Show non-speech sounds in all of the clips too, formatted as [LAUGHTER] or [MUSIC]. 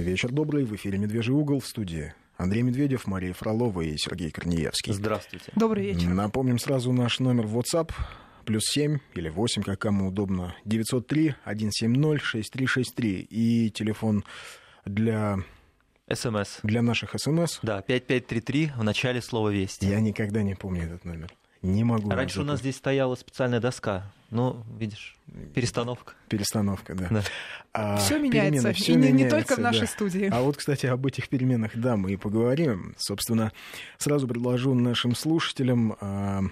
Вечер добрый, в эфире «Медвежий угол» в студии. Андрей Медведев, Мария Фролова и Сергей Корнеевский. Здравствуйте. Добрый вечер. Напомним сразу наш номер в WhatsApp. Плюс 7 или 8, как кому удобно. 903-170-6363. И телефон для СМС. Для наших СМС. Да, 5533 в начале слова «Вести». Я никогда не помню этот номер. Не могу. Раньше у нас здесь стояла специальная доска. Ну, видишь, перестановка. Перестановка, да. да. А, все меняется, всё и не, меняется, не только в нашей да. студии. А вот, кстати, об этих переменах, да, мы и поговорим. Собственно, сразу предложу нашим слушателям а,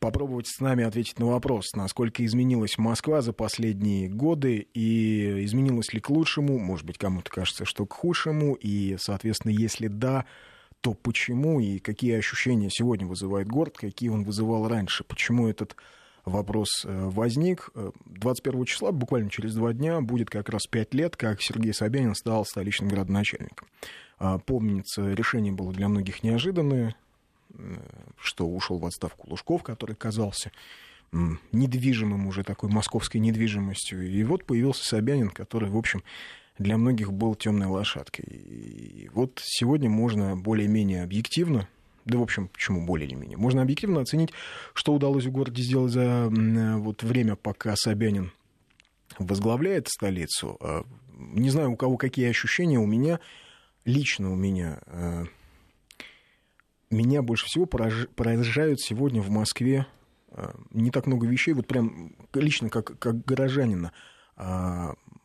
попробовать с нами ответить на вопрос, насколько изменилась Москва за последние годы и изменилась ли к лучшему, может быть, кому-то кажется, что к худшему, и, соответственно, если да, то почему и какие ощущения сегодня вызывает город, какие он вызывал раньше, почему этот вопрос э, возник. 21 э, числа, буквально через два дня, будет как раз пять лет, как Сергей Собянин стал столичным градоначальником. А, помнится, решение было для многих неожиданное, э, что ушел в отставку Лужков, который казался недвижимым уже такой московской недвижимостью. И вот появился Собянин, который, в общем, для многих был темной лошадкой. И вот сегодня можно более-менее объективно, да, в общем, почему более или менее, можно объективно оценить, что удалось в городе сделать за вот время, пока Собянин возглавляет столицу. А, не знаю, у кого какие ощущения, у меня, лично у меня, а, меня больше всего поражают сегодня в Москве а, не так много вещей, вот прям лично как, как горожанина,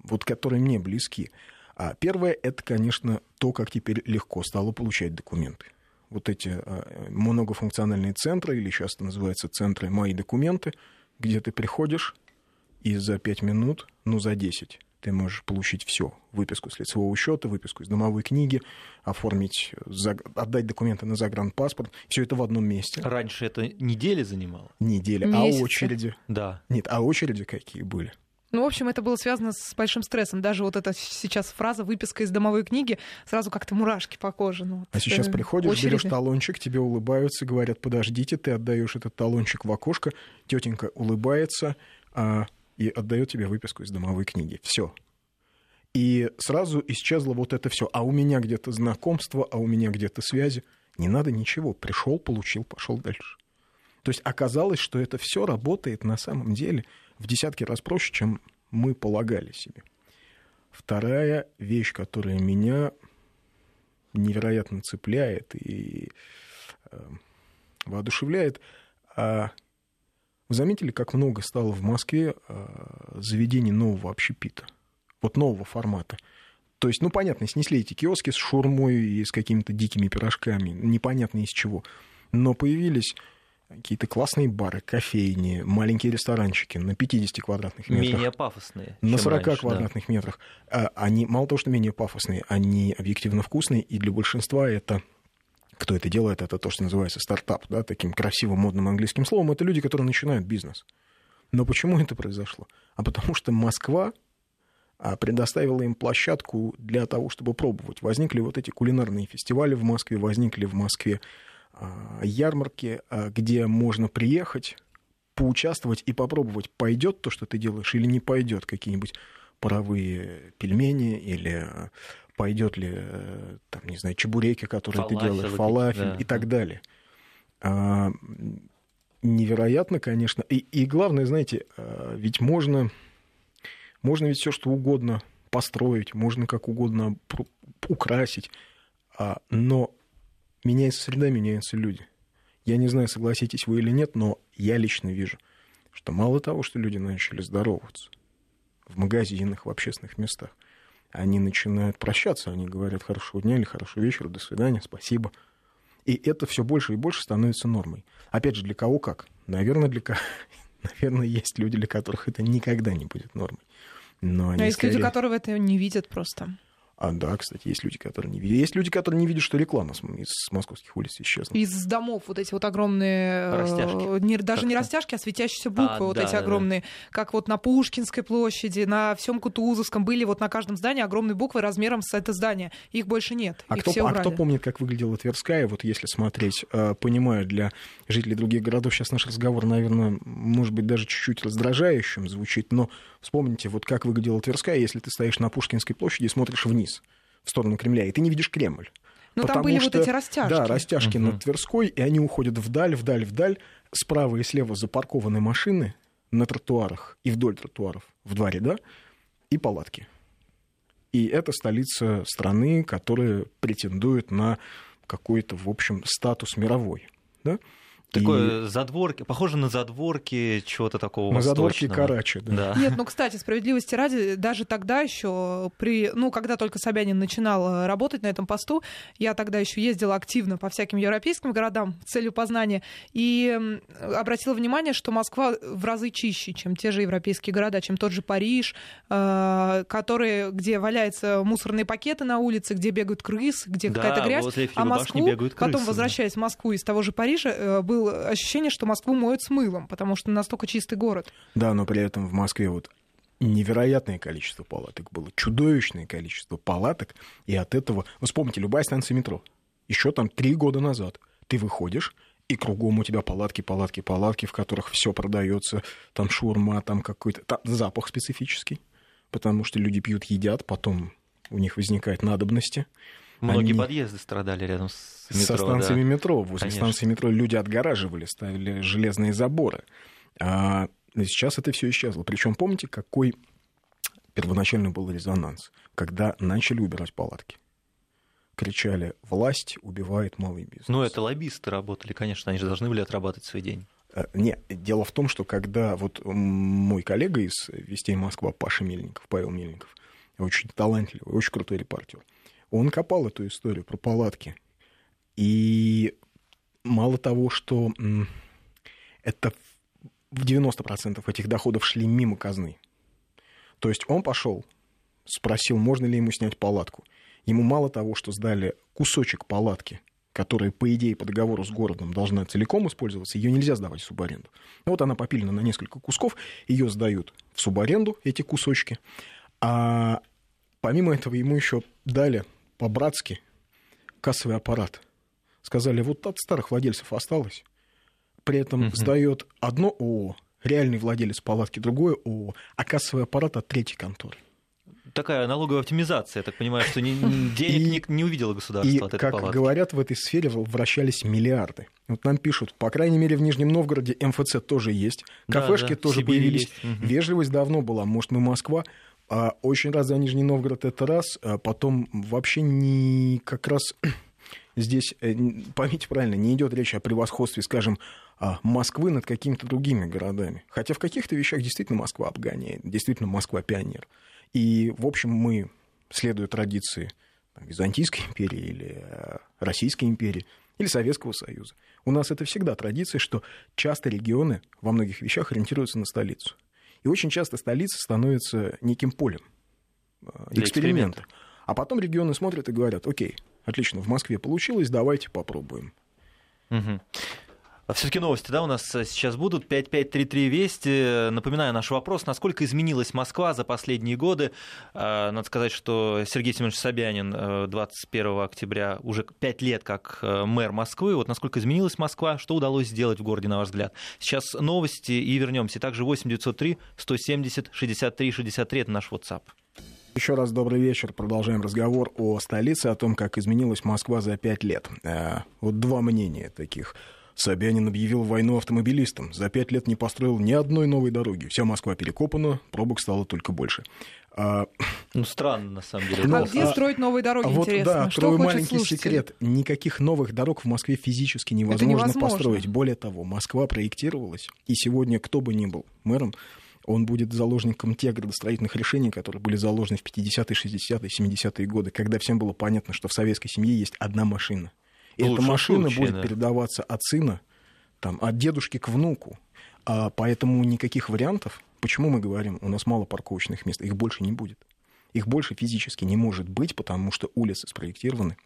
вот которые мне близки. А первое — это, конечно, то, как теперь легко стало получать документы. Вот эти а, многофункциональные центры, или сейчас это называется центры «Мои документы», где ты приходишь, и за 5 минут, ну, за 10 ты можешь получить все. Выписку с лицевого счета, выписку из домовой книги, оформить, отдать документы на загранпаспорт. Все это в одном месте. Раньше это недели занимало? Недели. А Месяцы. А очереди? Да. Нет, а очереди какие были? Ну, в общем, это было связано с большим стрессом. Даже вот эта сейчас фраза «выписка из домовой книги» сразу как-то мурашки по коже. Ну, вот а сейчас э, приходишь, очереди. берешь талончик, тебе улыбаются, говорят, подождите, ты отдаешь этот талончик в окошко, тетенька улыбается а, и отдает тебе выписку из домовой книги. Все. И сразу исчезло вот это все. А у меня где-то знакомство, а у меня где-то связи. Не надо ничего. Пришел, получил, пошел дальше. То есть оказалось, что это все работает на самом деле в десятки раз проще, чем мы полагали себе. Вторая вещь, которая меня невероятно цепляет и э, воодушевляет, а вы заметили, как много стало в Москве э, заведений нового общепита, вот нового формата? То есть, ну, понятно, снесли эти киоски с шурмой и с какими-то дикими пирожками, непонятно из чего. Но появились какие-то классные бары, кофейни, маленькие ресторанчики на 50 квадратных метрах. Менее пафосные. На 40 раньше, квадратных да. метрах. А, они, мало того, что менее пафосные, они объективно вкусные, и для большинства это кто это делает, это то, что называется стартап, да, таким красивым модным английским словом, это люди, которые начинают бизнес. Но почему это произошло? А потому что Москва а, предоставила им площадку для того, чтобы пробовать. Возникли вот эти кулинарные фестивали в Москве, возникли в Москве ярмарки, а, где можно приехать, поучаствовать и попробовать, пойдет то, что ты делаешь, или не пойдет какие-нибудь паровые пельмени, или а, пойдет ли, э, там, не знаю, чебуреки, которые фалафель, ты делаешь, фалафель да. и так далее. А, невероятно, конечно. И, и главное, знаете, ведь можно, можно ведь все что угодно построить, можно как угодно украсить, но меняется среда, меняются люди. Я не знаю, согласитесь вы или нет, но я лично вижу, что мало того, что люди начали здороваться в магазинах, в общественных местах, они начинают прощаться, они говорят хорошего дня или хорошего вечера, до свидания, спасибо. И это все больше и больше становится нормой. Опять же, для кого как? Наверное, для [LAUGHS] Наверное, есть люди, для которых это никогда не будет нормой. Но они а есть скорее... люди, которые это не видят просто. А да, кстати, есть люди, которые не видят. Есть люди, которые не видят, что реклама из московских улиц исчезла. Из домов вот эти вот огромные... Э, растяжки. Не, даже не растяжки, а светящиеся буквы а, вот да, эти да, огромные. Да. Как вот на Пушкинской площади, на всем Кутузовском были вот на каждом здании огромные буквы размером с это здание. Их больше нет. А, Их кто, все а кто помнит, как выглядела Тверская? Вот если смотреть, э, понимаю, для жителей других городов сейчас наш разговор, наверное, может быть, даже чуть-чуть раздражающим звучит, но вспомните, вот как выглядела Тверская, если ты стоишь на Пушкинской площади и смотришь вниз в сторону Кремля, и ты не видишь Кремль. Но там были что, вот эти растяжки. Да, растяжки угу. над Тверской, и они уходят вдаль, вдаль, вдаль. Справа и слева запаркованы машины на тротуарах и вдоль тротуаров в два ряда, и палатки. И это столица страны, которая претендует на какой-то, в общем, статус мировой. Да? Такое и... задворки, похоже на задворки чего-то такого На задворки Карачи, да. да. Нет, ну, кстати, справедливости ради, даже тогда еще, при, ну, когда только Собянин начинал работать на этом посту, я тогда еще ездила активно по всяким европейским городам с целью познания, и обратила внимание, что Москва в разы чище, чем те же европейские города, чем тот же Париж, э, который, где валяются мусорные пакеты на улице, где бегают крысы, где да, какая-то грязь, а Москву, крысы, потом, возвращаясь в Москву из того же Парижа, э, был было ощущение, что Москву моют с мылом, потому что настолько чистый город. Да, но при этом в Москве вот невероятное количество палаток было, чудовищное количество палаток, и от этого... Вы вспомните, любая станция метро, еще там три года назад ты выходишь, и кругом у тебя палатки, палатки, палатки, в которых все продается, там шурма, там какой-то там запах специфический, потому что люди пьют, едят, потом у них возникают надобности. Многие Они... подъезды страдали рядом с метро. Со станциями да. метро. Возле Конечно. станции метро люди отгораживали, ставили железные заборы. А сейчас это все исчезло. Причем помните, какой первоначально был резонанс, когда начали убирать палатки? Кричали, власть убивает малый бизнес. Ну, это лоббисты работали, конечно, они же должны были отрабатывать свой день. Э, не, дело в том, что когда вот мой коллега из «Вестей Москва» Паша Мельников, Павел Мельников, очень талантливый, очень крутой репортер, он копал эту историю про палатки. И мало того, что это в 90% этих доходов шли мимо казны. То есть он пошел, спросил, можно ли ему снять палатку. Ему мало того, что сдали кусочек палатки, которая, по идее, по договору с городом должна целиком использоваться, ее нельзя сдавать в субаренду. Вот она попилена на несколько кусков, ее сдают в субаренду, эти кусочки. А помимо этого ему еще дали по-братски кассовый аппарат. Сказали, вот от старых владельцев осталось. При этом угу. сдает одно ООО, реальный владелец палатки другое ООО, а кассовый аппарат от третьей конторы такая налоговая оптимизация, я так понимаю, что не, [LAUGHS] денег и, не, не увидело государство и, от этой как палатки. говорят, в этой сфере вращались миллиарды. Вот нам пишут, по крайней мере, в Нижнем Новгороде МФЦ тоже есть, кафешки да, да, тоже появились, есть. вежливость давно была, может, мы Москва, очень рад за Нижний Новгород, это раз. А потом вообще не как раз [CLEARS THROAT] здесь, э, поймите правильно, не идет речь о превосходстве, скажем, а, Москвы над какими-то другими городами. Хотя в каких-то вещах действительно Москва обгоняет, действительно Москва пионер. И, в общем, мы, следуя традиции Византийской империи или э, Российской империи, или Советского Союза. У нас это всегда традиция, что часто регионы во многих вещах ориентируются на столицу. И очень часто столица становится неким полем э, эксперимента. эксперимента. А потом регионы смотрят и говорят, окей, отлично, в Москве получилось, давайте попробуем. Угу. А Все-таки новости, да, у нас э, сейчас будут. 5533 Вести. Напоминаю наш вопрос. Насколько изменилась Москва за последние годы? А, надо сказать, что Сергей Семенович Собянин 21 э, октября уже 5 лет как э, мэр Москвы. Вот насколько изменилась Москва, что удалось сделать в городе, на ваш взгляд? Сейчас новости и вернемся. Также 8903 170 63 63 это наш WhatsApp. Еще раз добрый вечер. Продолжаем разговор о столице, о том, как изменилась Москва за пять лет. Вот два мнения таких. Собянин объявил войну автомобилистам. За пять лет не построил ни одной новой дороги. Вся Москва перекопана, пробок стало только больше. А... Ну, странно, на самом деле. А где а... строить новые дороги, а вот, интересно? Да, Что маленький слушатель? секрет. Никаких новых дорог в Москве физически невозможно, невозможно построить. Более того, Москва проектировалась, и сегодня кто бы ни был мэром, он будет заложником тех градостроительных решений, которые были заложены в 50-е, 60-е, 70-е годы, когда всем было понятно, что в советской семье есть одна машина. И эта машина случае, будет да. передаваться от сына, там, от дедушки к внуку. А поэтому никаких вариантов. Почему мы говорим, у нас мало парковочных мест, их больше не будет. Их больше физически не может быть, потому что улицы спроектированы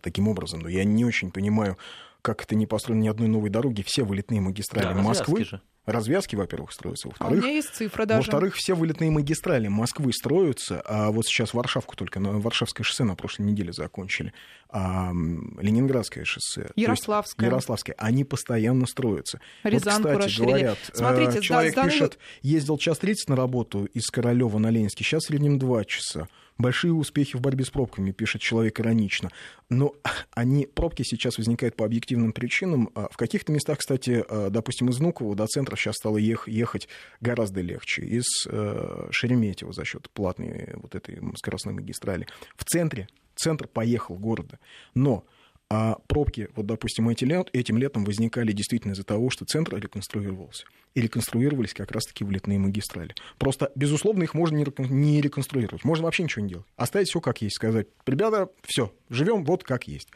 таким образом. Но я не очень понимаю, как это не построено ни одной новой дороги, все вылетные магистрали да, Москвы. Же. Развязки, во-первых, строятся. Во-вторых, а у меня есть цифра даже. Во-вторых, все вылетные магистрали Москвы строятся, а вот сейчас Варшавку только, на Варшавское шоссе на прошлой неделе закончили, а Ленинградское шоссе. Ярославское. Ярославское. Они постоянно строятся. Рязанку вот, кстати, говорят, Смотрите, э, человек да, пишет, ездил час 30 на работу из Королева на Ленинский, сейчас в среднем 2 часа Большие успехи в борьбе с пробками, пишет человек иронично. Но [LAUGHS] они, пробки сейчас возникают по объективным причинам. А в каких-то местах, кстати, а, допустим, из Внуково до центра сейчас стало ехать гораздо легче. Из э, Шереметьево за счет платной вот этой скоростной магистрали. В центре, центр поехал города. Но а пробки, вот, допустим, эти лет, этим летом возникали действительно из-за того, что центр реконструировался. И реконструировались как раз-таки влетные магистрали. Просто, безусловно, их можно не реконструировать. Можно вообще ничего не делать. Оставить все как есть. Сказать, ребята, все, живем вот как есть.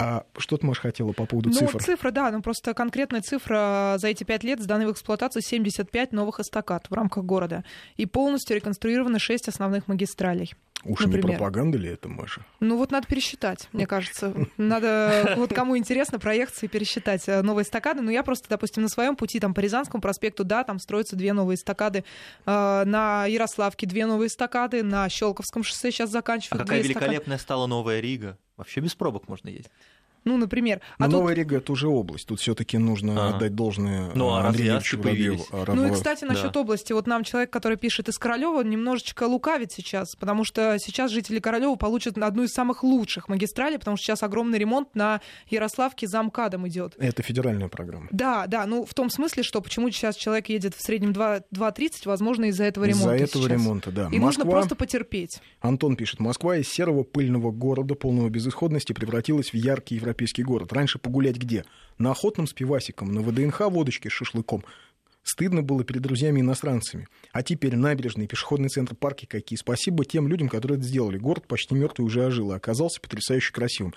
А что ты, Маш, хотела по поводу ну, цифр? цифра, да, ну просто конкретная цифра за эти пять лет сданы в эксплуатацию 75 новых эстакад в рамках города. И полностью реконструированы 6 основных магистралей. Уж например. не пропаганда ли это, Маша? Ну вот надо пересчитать, мне кажется. Надо, вот кому интересно, проехаться и пересчитать э, новые эстакады. Ну я просто, допустим, на своем пути там по Рязанскому проспекту, да, там строятся две новые эстакады. Э, на Ярославке две новые эстакады, на Щелковском шоссе сейчас заканчивают. А какая великолепная стала новая Рига. Вообще без пробок можно ездить. Ну, например. А Но тут... Новая Рига это уже область. Тут все-таки нужно а. отдать должное ну, а Андрею Воробьеву. Ну и, кстати, насчет да. области. Вот нам человек, который пишет из Королева, немножечко лукавит сейчас, потому что сейчас жители Королева получат одну из самых лучших магистралей, потому что сейчас огромный ремонт на Ярославке за МКАДом идет. Это федеральная программа. Да, да. Ну, в том смысле, что почему сейчас человек едет в среднем 2.30, возможно, из-за этого ремонта. Из-за этого сейчас. ремонта, да. И Москва... нужно просто потерпеть. Антон пишет, Москва из серого пыльного города, полного безысходности, превратилась в яркий европейский город. Раньше погулять где? На охотном с пивасиком, на ВДНХ водочке с шашлыком. Стыдно было перед друзьями-иностранцами. А теперь набережный, пешеходный центр, парки какие. Спасибо тем людям, которые это сделали. Город почти мертвый уже ожил, и оказался потрясающе красивым.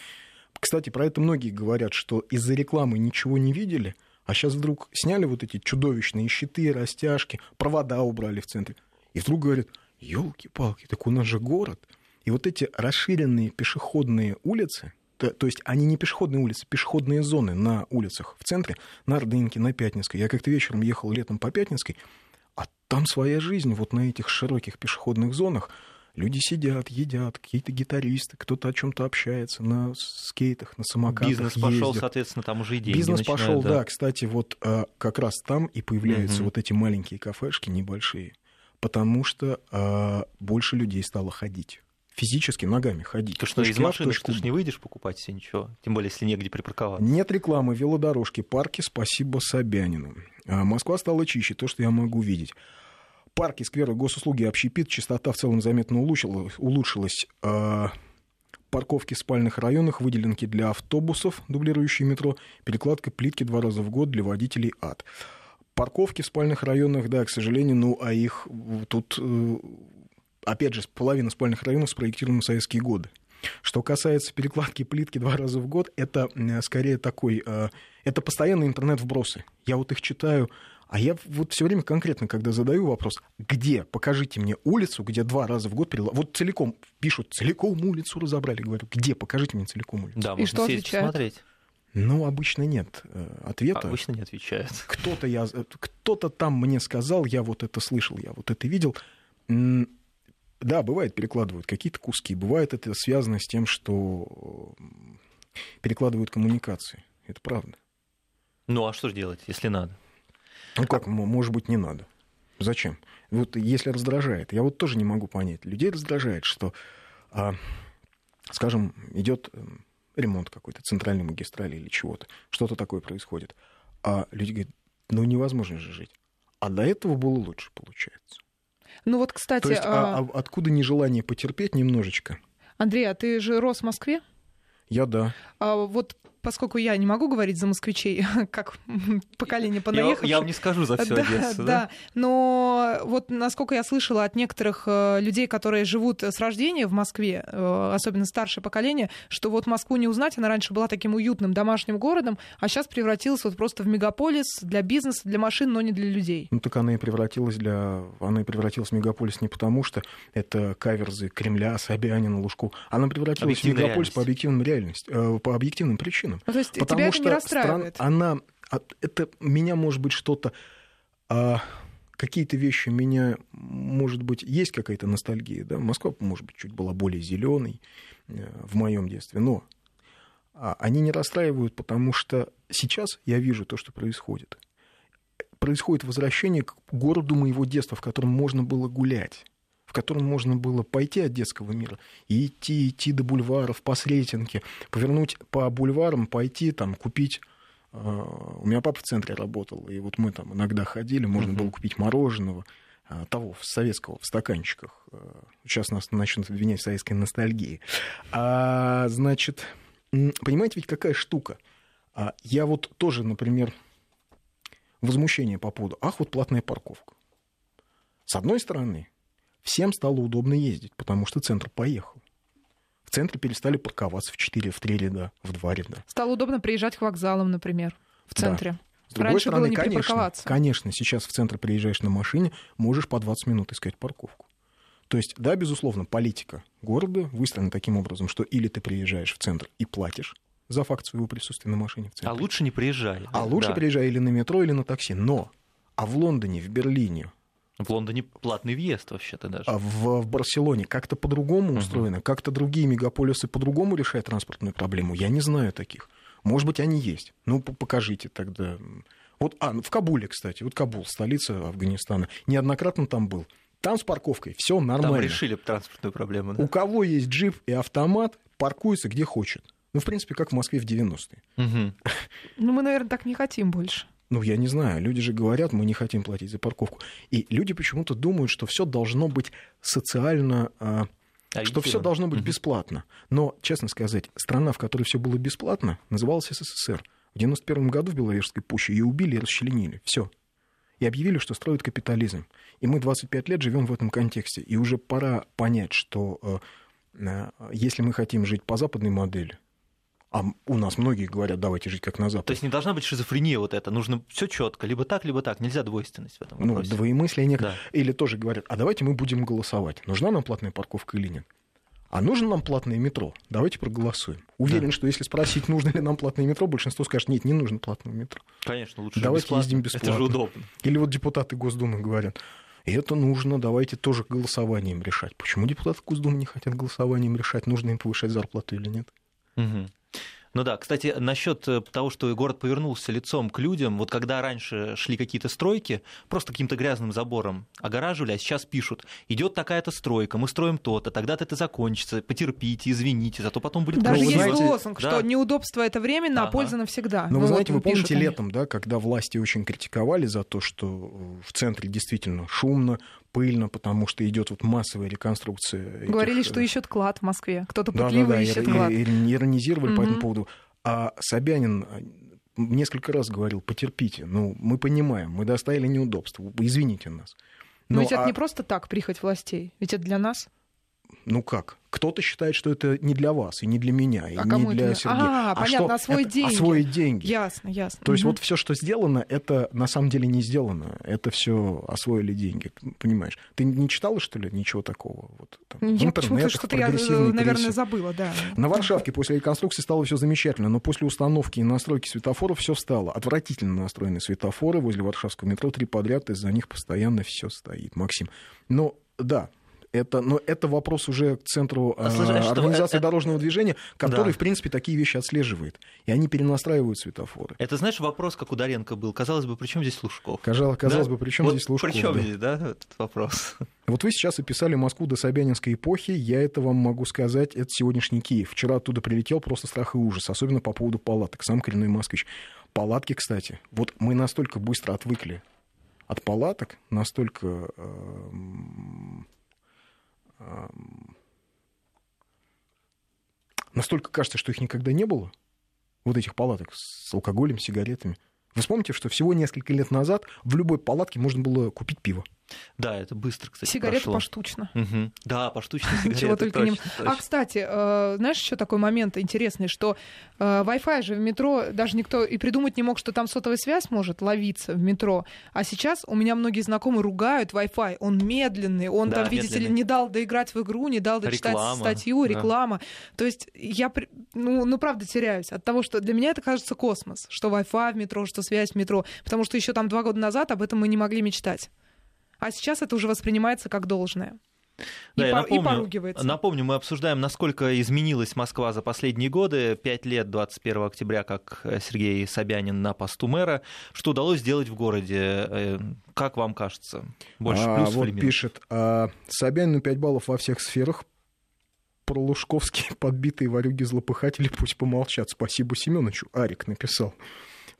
Кстати, про это многие говорят, что из-за рекламы ничего не видели, а сейчас вдруг сняли вот эти чудовищные щиты, растяжки, провода убрали в центре. И вдруг говорят, елки-палки, так у нас же город. И вот эти расширенные пешеходные улицы, то, то есть они не пешеходные улицы, пешеходные зоны на улицах в центре, на Ордынке, на Пятницкой. Я как-то вечером ехал летом по Пятницкой, а там своя жизнь вот на этих широких пешеходных зонах. Люди сидят, едят, какие-то гитаристы, кто-то о чем-то общается на скейтах, на самокатах. Бизнес ездят. пошел, соответственно, там уже и деньги Бизнес начинают, пошел, да. да. Кстати, вот а, как раз там и появляются угу. вот эти маленькие кафешки небольшие, потому что а, больше людей стало ходить физически ногами ходить. То что, из машины ты же не выйдешь покупать себе ничего, тем более, если негде припарковаться. Нет рекламы, велодорожки, парки, спасибо Собянину. А Москва стала чище, то, что я могу видеть. Парки, скверы, госуслуги, общепит, частота в целом заметно улучшилась. улучшилась. А, парковки в спальных районах, выделенки для автобусов, дублирующие метро, перекладка плитки два раза в год для водителей ад. Парковки в спальных районах, да, к сожалению, ну, а их тут э, опять же, половина спальных районов спроектирована в советские годы. Что касается перекладки плитки два раза в год, это скорее такой, э, это постоянный интернет-вбросы. Я вот их читаю, а я вот все время конкретно, когда задаю вопрос, где, покажите мне улицу, где два раза в год перелад... Вот целиком пишут, целиком улицу разобрали, говорю, где, покажите мне целиком улицу. Да, И что отвечают? Посмотреть. Ну, обычно нет э, ответа. Обычно не отвечают. Кто-то, я, э, кто-то там мне сказал, я вот это слышал, я вот это видел. Да, бывает, перекладывают какие-то куски. Бывает это связано с тем, что перекладывают коммуникации. Это правда. Ну, а что же делать, если надо? Ну как, может быть, не надо. Зачем? Вот если раздражает, я вот тоже не могу понять. Людей раздражает, что, а, скажем, идет ремонт какой-то центральной магистрали или чего-то, что-то такое происходит, а люди говорят, ну невозможно же жить. А до этого было лучше, получается. Ну вот, кстати... То есть, а... А, откуда нежелание потерпеть немножечко? Андрей, а ты же рос в Москве? Я да. А вот поскольку я не могу говорить за москвичей, [LAUGHS] как поколение понаехавших. Я, я вам не скажу за всю да, Одессу, да? Да, но вот насколько я слышала от некоторых э, людей, которые живут с рождения в Москве, э, особенно старшее поколение, что вот Москву не узнать, она раньше была таким уютным домашним городом, а сейчас превратилась вот просто в мегаполис для бизнеса, для машин, но не для людей. Ну так она и превратилась для... Она и превратилась в мегаполис не потому, что это каверзы Кремля, Собянина, Лужку. Она превратилась в мегаполис реальность. по объективным реальностям, э, по объективным причинам причинам. Ну, то есть Потому тебя что это не расстраивает? Стран, она, а, это меня, может быть, что-то... А, какие-то вещи меня, может быть, есть какая-то ностальгия, да, Москва, может быть, чуть была более зеленой э, в моем детстве, но а, они не расстраивают, потому что сейчас я вижу то, что происходит. Происходит возвращение к городу моего детства, в котором можно было гулять в котором можно было пойти от детского мира и идти, идти до бульваров по Сретенке, повернуть по бульварам, пойти там купить а, у меня папа в центре работал, и вот мы там иногда ходили, можно было купить мороженого, а, того, советского, в стаканчиках. А, сейчас нас начнут обвинять в советской ностальгии. А, значит, понимаете, ведь какая штука? Я вот тоже, например, возмущение по поводу, ах, вот платная парковка. С одной стороны, всем стало удобно ездить, потому что центр поехал. В центре перестали парковаться в 4, в 3 ряда, в 2 ряда. Стало удобно приезжать к вокзалам, например, в центре. Да. С другой Раньше стороны, было не конечно, конечно, сейчас в центр приезжаешь на машине, можешь по 20 минут искать парковку. То есть, да, безусловно, политика города выстроена таким образом, что или ты приезжаешь в центр и платишь за факт своего присутствия на машине в центре. А лучше не приезжай. А лучше да. приезжай или на метро, или на такси. Но, а в Лондоне, в Берлине, в Лондоне платный въезд вообще-то даже. А в, в Барселоне как-то по-другому uh-huh. устроено, как-то другие мегаполисы по-другому решают транспортную проблему. Я не знаю таких. Может быть, они есть. Ну, покажите тогда. Вот, а, ну, в Кабуле, кстати. Вот Кабул, столица Афганистана. Неоднократно там был. Там с парковкой все нормально. Там решили транспортную проблему, да? У кого есть джип и автомат, паркуется где хочет. Ну, в принципе, как в Москве в 90-е. Угу. Ну, мы, наверное, так не хотим больше. Ну, я не знаю. Люди же говорят, мы не хотим платить за парковку. И люди почему-то думают, что все должно быть социально... А, что все должно быть бесплатно. Но, честно сказать, страна, в которой все было бесплатно, называлась СССР. В 91 году в Беловежской пуще ее убили и расчленили. Все. И объявили, что строят капитализм. И мы 25 лет живем в этом контексте. И уже пора понять, что э, э, если мы хотим жить по западной модели, а у нас многие говорят, давайте жить как на Западе. То есть не должна быть шизофрения вот это. Нужно все четко, либо так, либо так. Нельзя двойственность в этом ну, вопросе. Ну, двоемыслие нет. Да. Или тоже говорят, а давайте мы будем голосовать. Нужна нам платная парковка или нет? А нужно нам платное метро? Давайте проголосуем. Уверен, да. что если спросить, нужно ли нам платное метро, большинство скажет, нет, не нужно платное метро. Конечно, лучше Давайте бесплатно. ездим бесплатно. Это же удобно. Или вот депутаты Госдумы говорят, и это нужно, давайте тоже голосованием решать. Почему депутаты Госдумы не хотят голосованием решать, нужно им повышать зарплату или нет? Угу. Ну да, кстати, насчет э, того, что город повернулся лицом к людям, вот когда раньше шли какие-то стройки, просто каким-то грязным забором огораживали, а сейчас пишут, идет такая-то стройка, мы строим то-то, тогда-то это закончится, потерпите, извините, зато потом будет Даже есть знаете, лозунг, да. что неудобство это временно, ага. а польза навсегда. Но ну, вы знаете, вот вы помните летом, да, когда власти очень критиковали за то, что в центре действительно шумно, пыльно, потому что идет вот массовая реконструкция. Говорили, этих... что ищут клад в Москве. Кто-то да, да, да, ищет и, клад. И, и, иронизировали угу. по этому поводу. А Собянин э, несколько раз говорил, потерпите, ну, мы понимаем, мы доставили неудобства, извините нас. Но, Но ведь а... это не просто так прихоть властей, ведь это для нас. Ну как? Кто-то считает, что это не для вас и не для меня, и а не для это? Сергея. А, а понятно, что освоить деньги. Освоить деньги. Ясно, ясно. То есть вот все, что сделано, это на самом деле не сделано. Это все освоили деньги, понимаешь? Ты не читала, что ли, ничего такого? Вот, там, я почему-то что-то я, наверное, забыла, да. На Варшавке после реконструкции стало все замечательно, но после установки и настройки светофоров все стало. Отвратительно настроены светофоры возле Варшавского метро, три подряд, из-за них постоянно все стоит, Максим. Но да, это, но это вопрос уже к центру а, Слушай, а организации это... дорожного движения, который, да. в принципе, такие вещи отслеживает. И они перенастраивают светофоры. Это, знаешь, вопрос, как у Доренко был. Казалось бы, при чем здесь Лужков? Казалось, казалось да? бы, при чем вот здесь Лужков? При чем да? здесь, да, этот вопрос? Вот вы сейчас описали Москву до Собянинской эпохи. Я это вам могу сказать. Это сегодняшний Киев. Вчера оттуда прилетел просто страх и ужас, особенно по поводу палаток. Сам коренной москвич. Палатки, кстати, вот мы настолько быстро отвыкли от палаток, настолько э, настолько кажется, что их никогда не было, вот этих палаток с алкоголем, сигаретами. Вы вспомните, что всего несколько лет назад в любой палатке можно было купить пиво. Да, это быстро, кстати, Сигареты прошло. поштучно. Угу. Да, поштучно [LAUGHS] сигареты. Чего только не... А, кстати, э, знаешь, еще такой момент интересный, что э, Wi-Fi же в метро даже никто и придумать не мог, что там сотовая связь может ловиться в метро. А сейчас у меня многие знакомые ругают Wi-Fi. Он медленный, он да, там, видите ли, не дал доиграть в игру, не дал дочитать реклама, статью, реклама. Да. То есть я, ну, ну, правда, теряюсь от того, что для меня это кажется космос, что Wi-Fi в метро, что связь в метро. Потому что еще там два года назад об этом мы не могли мечтать. А сейчас это уже воспринимается как должное. Да, и, я по- и напомню, поругивается. Напомню, мы обсуждаем, насколько изменилась Москва за последние годы. Пять лет 21 октября, как э, Сергей Собянин на посту мэра. Что удалось сделать в городе? Э, Как вам кажется? Больше А, плюсов вот или минусов? пишет, а, Собянину 5 баллов во всех сферах. Про Лужковские [LAUGHS] подбитые варюги-злопыхатели пусть помолчат. Спасибо Семеновичу. Арик написал.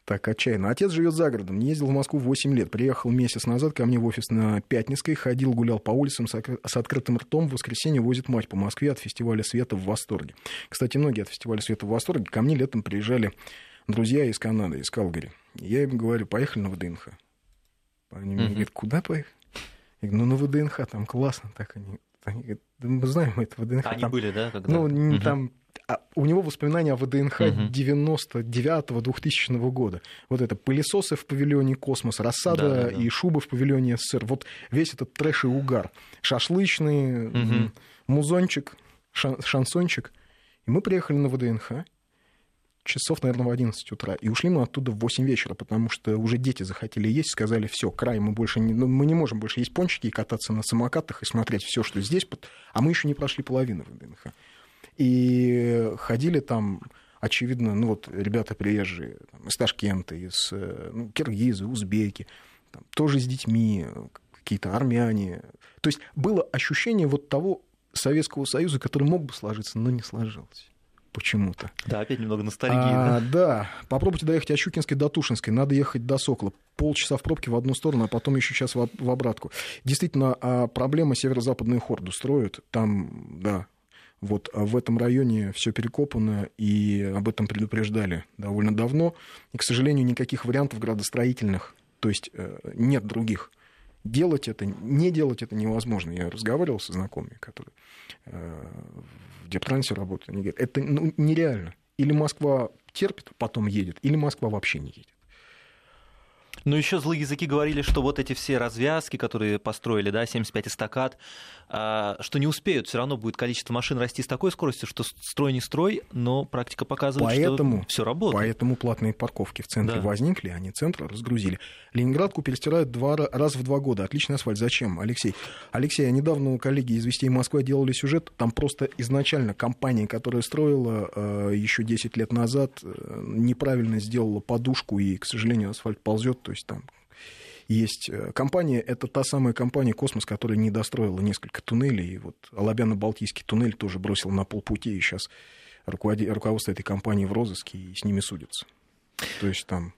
Так отчаянно. Отец живет за городом, не ездил в Москву 8 лет. Приехал месяц назад ко мне в офис на Пятницкой, ходил, гулял по улицам с, открытым ртом. В воскресенье возит мать по Москве от фестиваля света в восторге. Кстати, многие от фестиваля света в восторге. Ко мне летом приезжали друзья из Канады, из Калгари. Я им говорю, поехали на ВДНХ. Они мне говорят, куда поехали? Я говорю, ну на ВДНХ, там классно. Так они, они говорят, да мы знаем это ВДНХ. Они там были, да? Когда? ну, Мгм. там у него воспоминания о ВДНХ Мгм. 99-2000 года. Вот это пылесосы в павильоне «Космос», рассада Да-да-да. и шубы в павильоне СССР. Вот весь этот трэш и угар. Шашлычный, м, музончик, шан- шансончик. И мы приехали на ВДНХ часов, наверное, в 11 утра. И ушли мы оттуда в 8 вечера, потому что уже дети захотели есть, сказали, все, край, мы больше не, ну, мы не можем больше есть пончики и кататься на самокатах и смотреть все, что здесь. А мы еще не прошли половину ВДНХ. И ходили там, очевидно, ну вот ребята приезжие там, из Ташкента, из э, ну, киргизы, узбеки, там, тоже с детьми, какие-то армяне. То есть было ощущение вот того Советского Союза, который мог бы сложиться, но не сложился почему-то. Да, опять немного ностальгии. А, да? да, попробуйте доехать от Щукинской до Тушинской. Надо ехать до Сокола. Полчаса в пробке в одну сторону, а потом еще час в, в обратку. Действительно, а, проблема северо-западную хорду строят. Там, да, вот а в этом районе все перекопано, и об этом предупреждали довольно давно. И, к сожалению, никаких вариантов градостроительных, то есть э, нет других. Делать это, не делать это невозможно. Я разговаривал со знакомыми, которые э, в Дептрансе работают. Они говорят, это ну, нереально. Или Москва терпит, потом едет, или Москва вообще не едет. Ну, еще злые языки говорили, что вот эти все развязки, которые построили, да, 75 эстакад, а, что не успеют, все равно будет количество машин расти с такой скоростью, что строй не строй, но практика показывает, Поэтому- что все работает. Поэтому платные парковки в центре Да. возникли, они центр разгрузили. Ленинградку перестилают два, ра- раз в два года. Отличный асфальт. Зачем, Алексей? Алексей, а недавно у коллеги из «Вестей Москвы» делали сюжет. Там просто изначально компания, которая строила э, еще 10 лет назад, э, неправильно сделала подушку, и, к сожалению, асфальт ползет. То есть там есть э, компания, это та самая компания «Космос», которая не достроила несколько туннелей. И вот Алабяно-Балтийский туннель тоже бросил на полпути, и сейчас руководство этой компании в розыске, и с ними судятся. То есть там